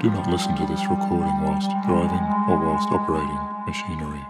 Do not listen to this recording whilst driving or whilst operating machinery.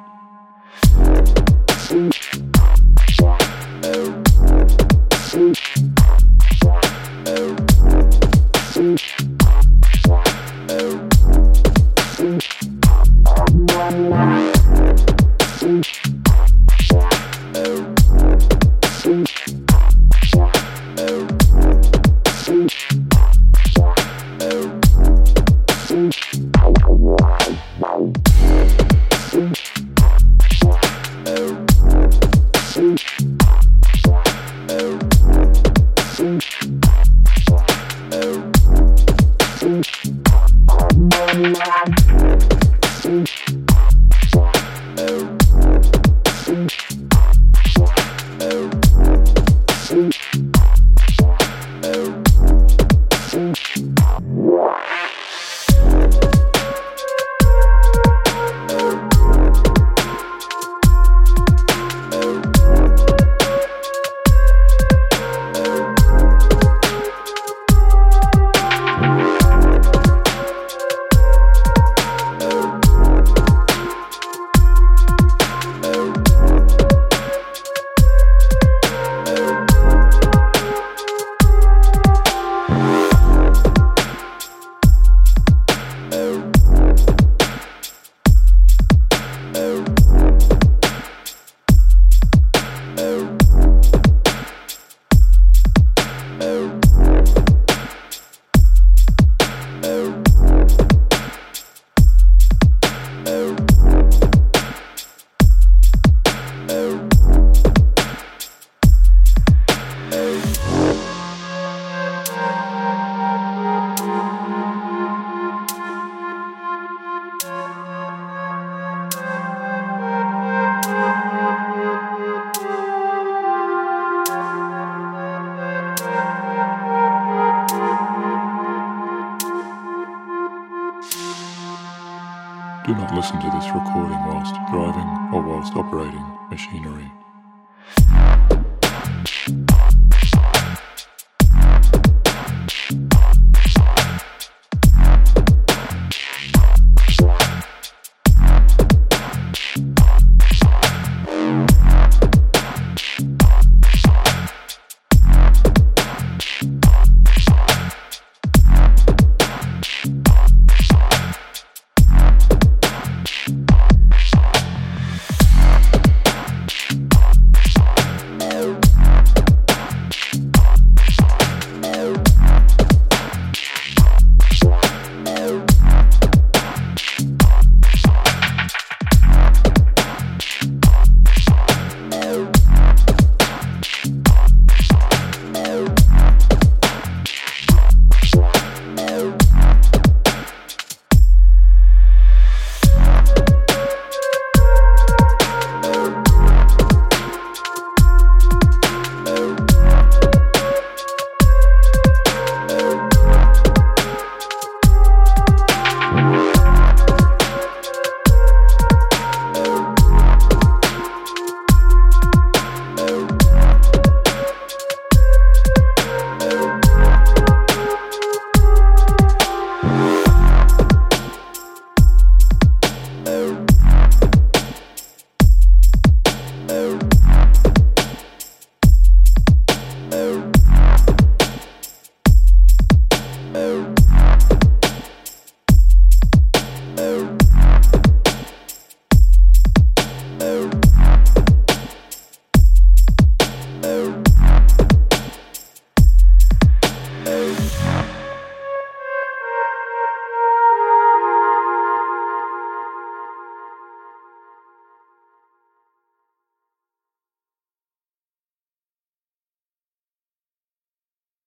Do not listen to this recording whilst driving or whilst operating machinery.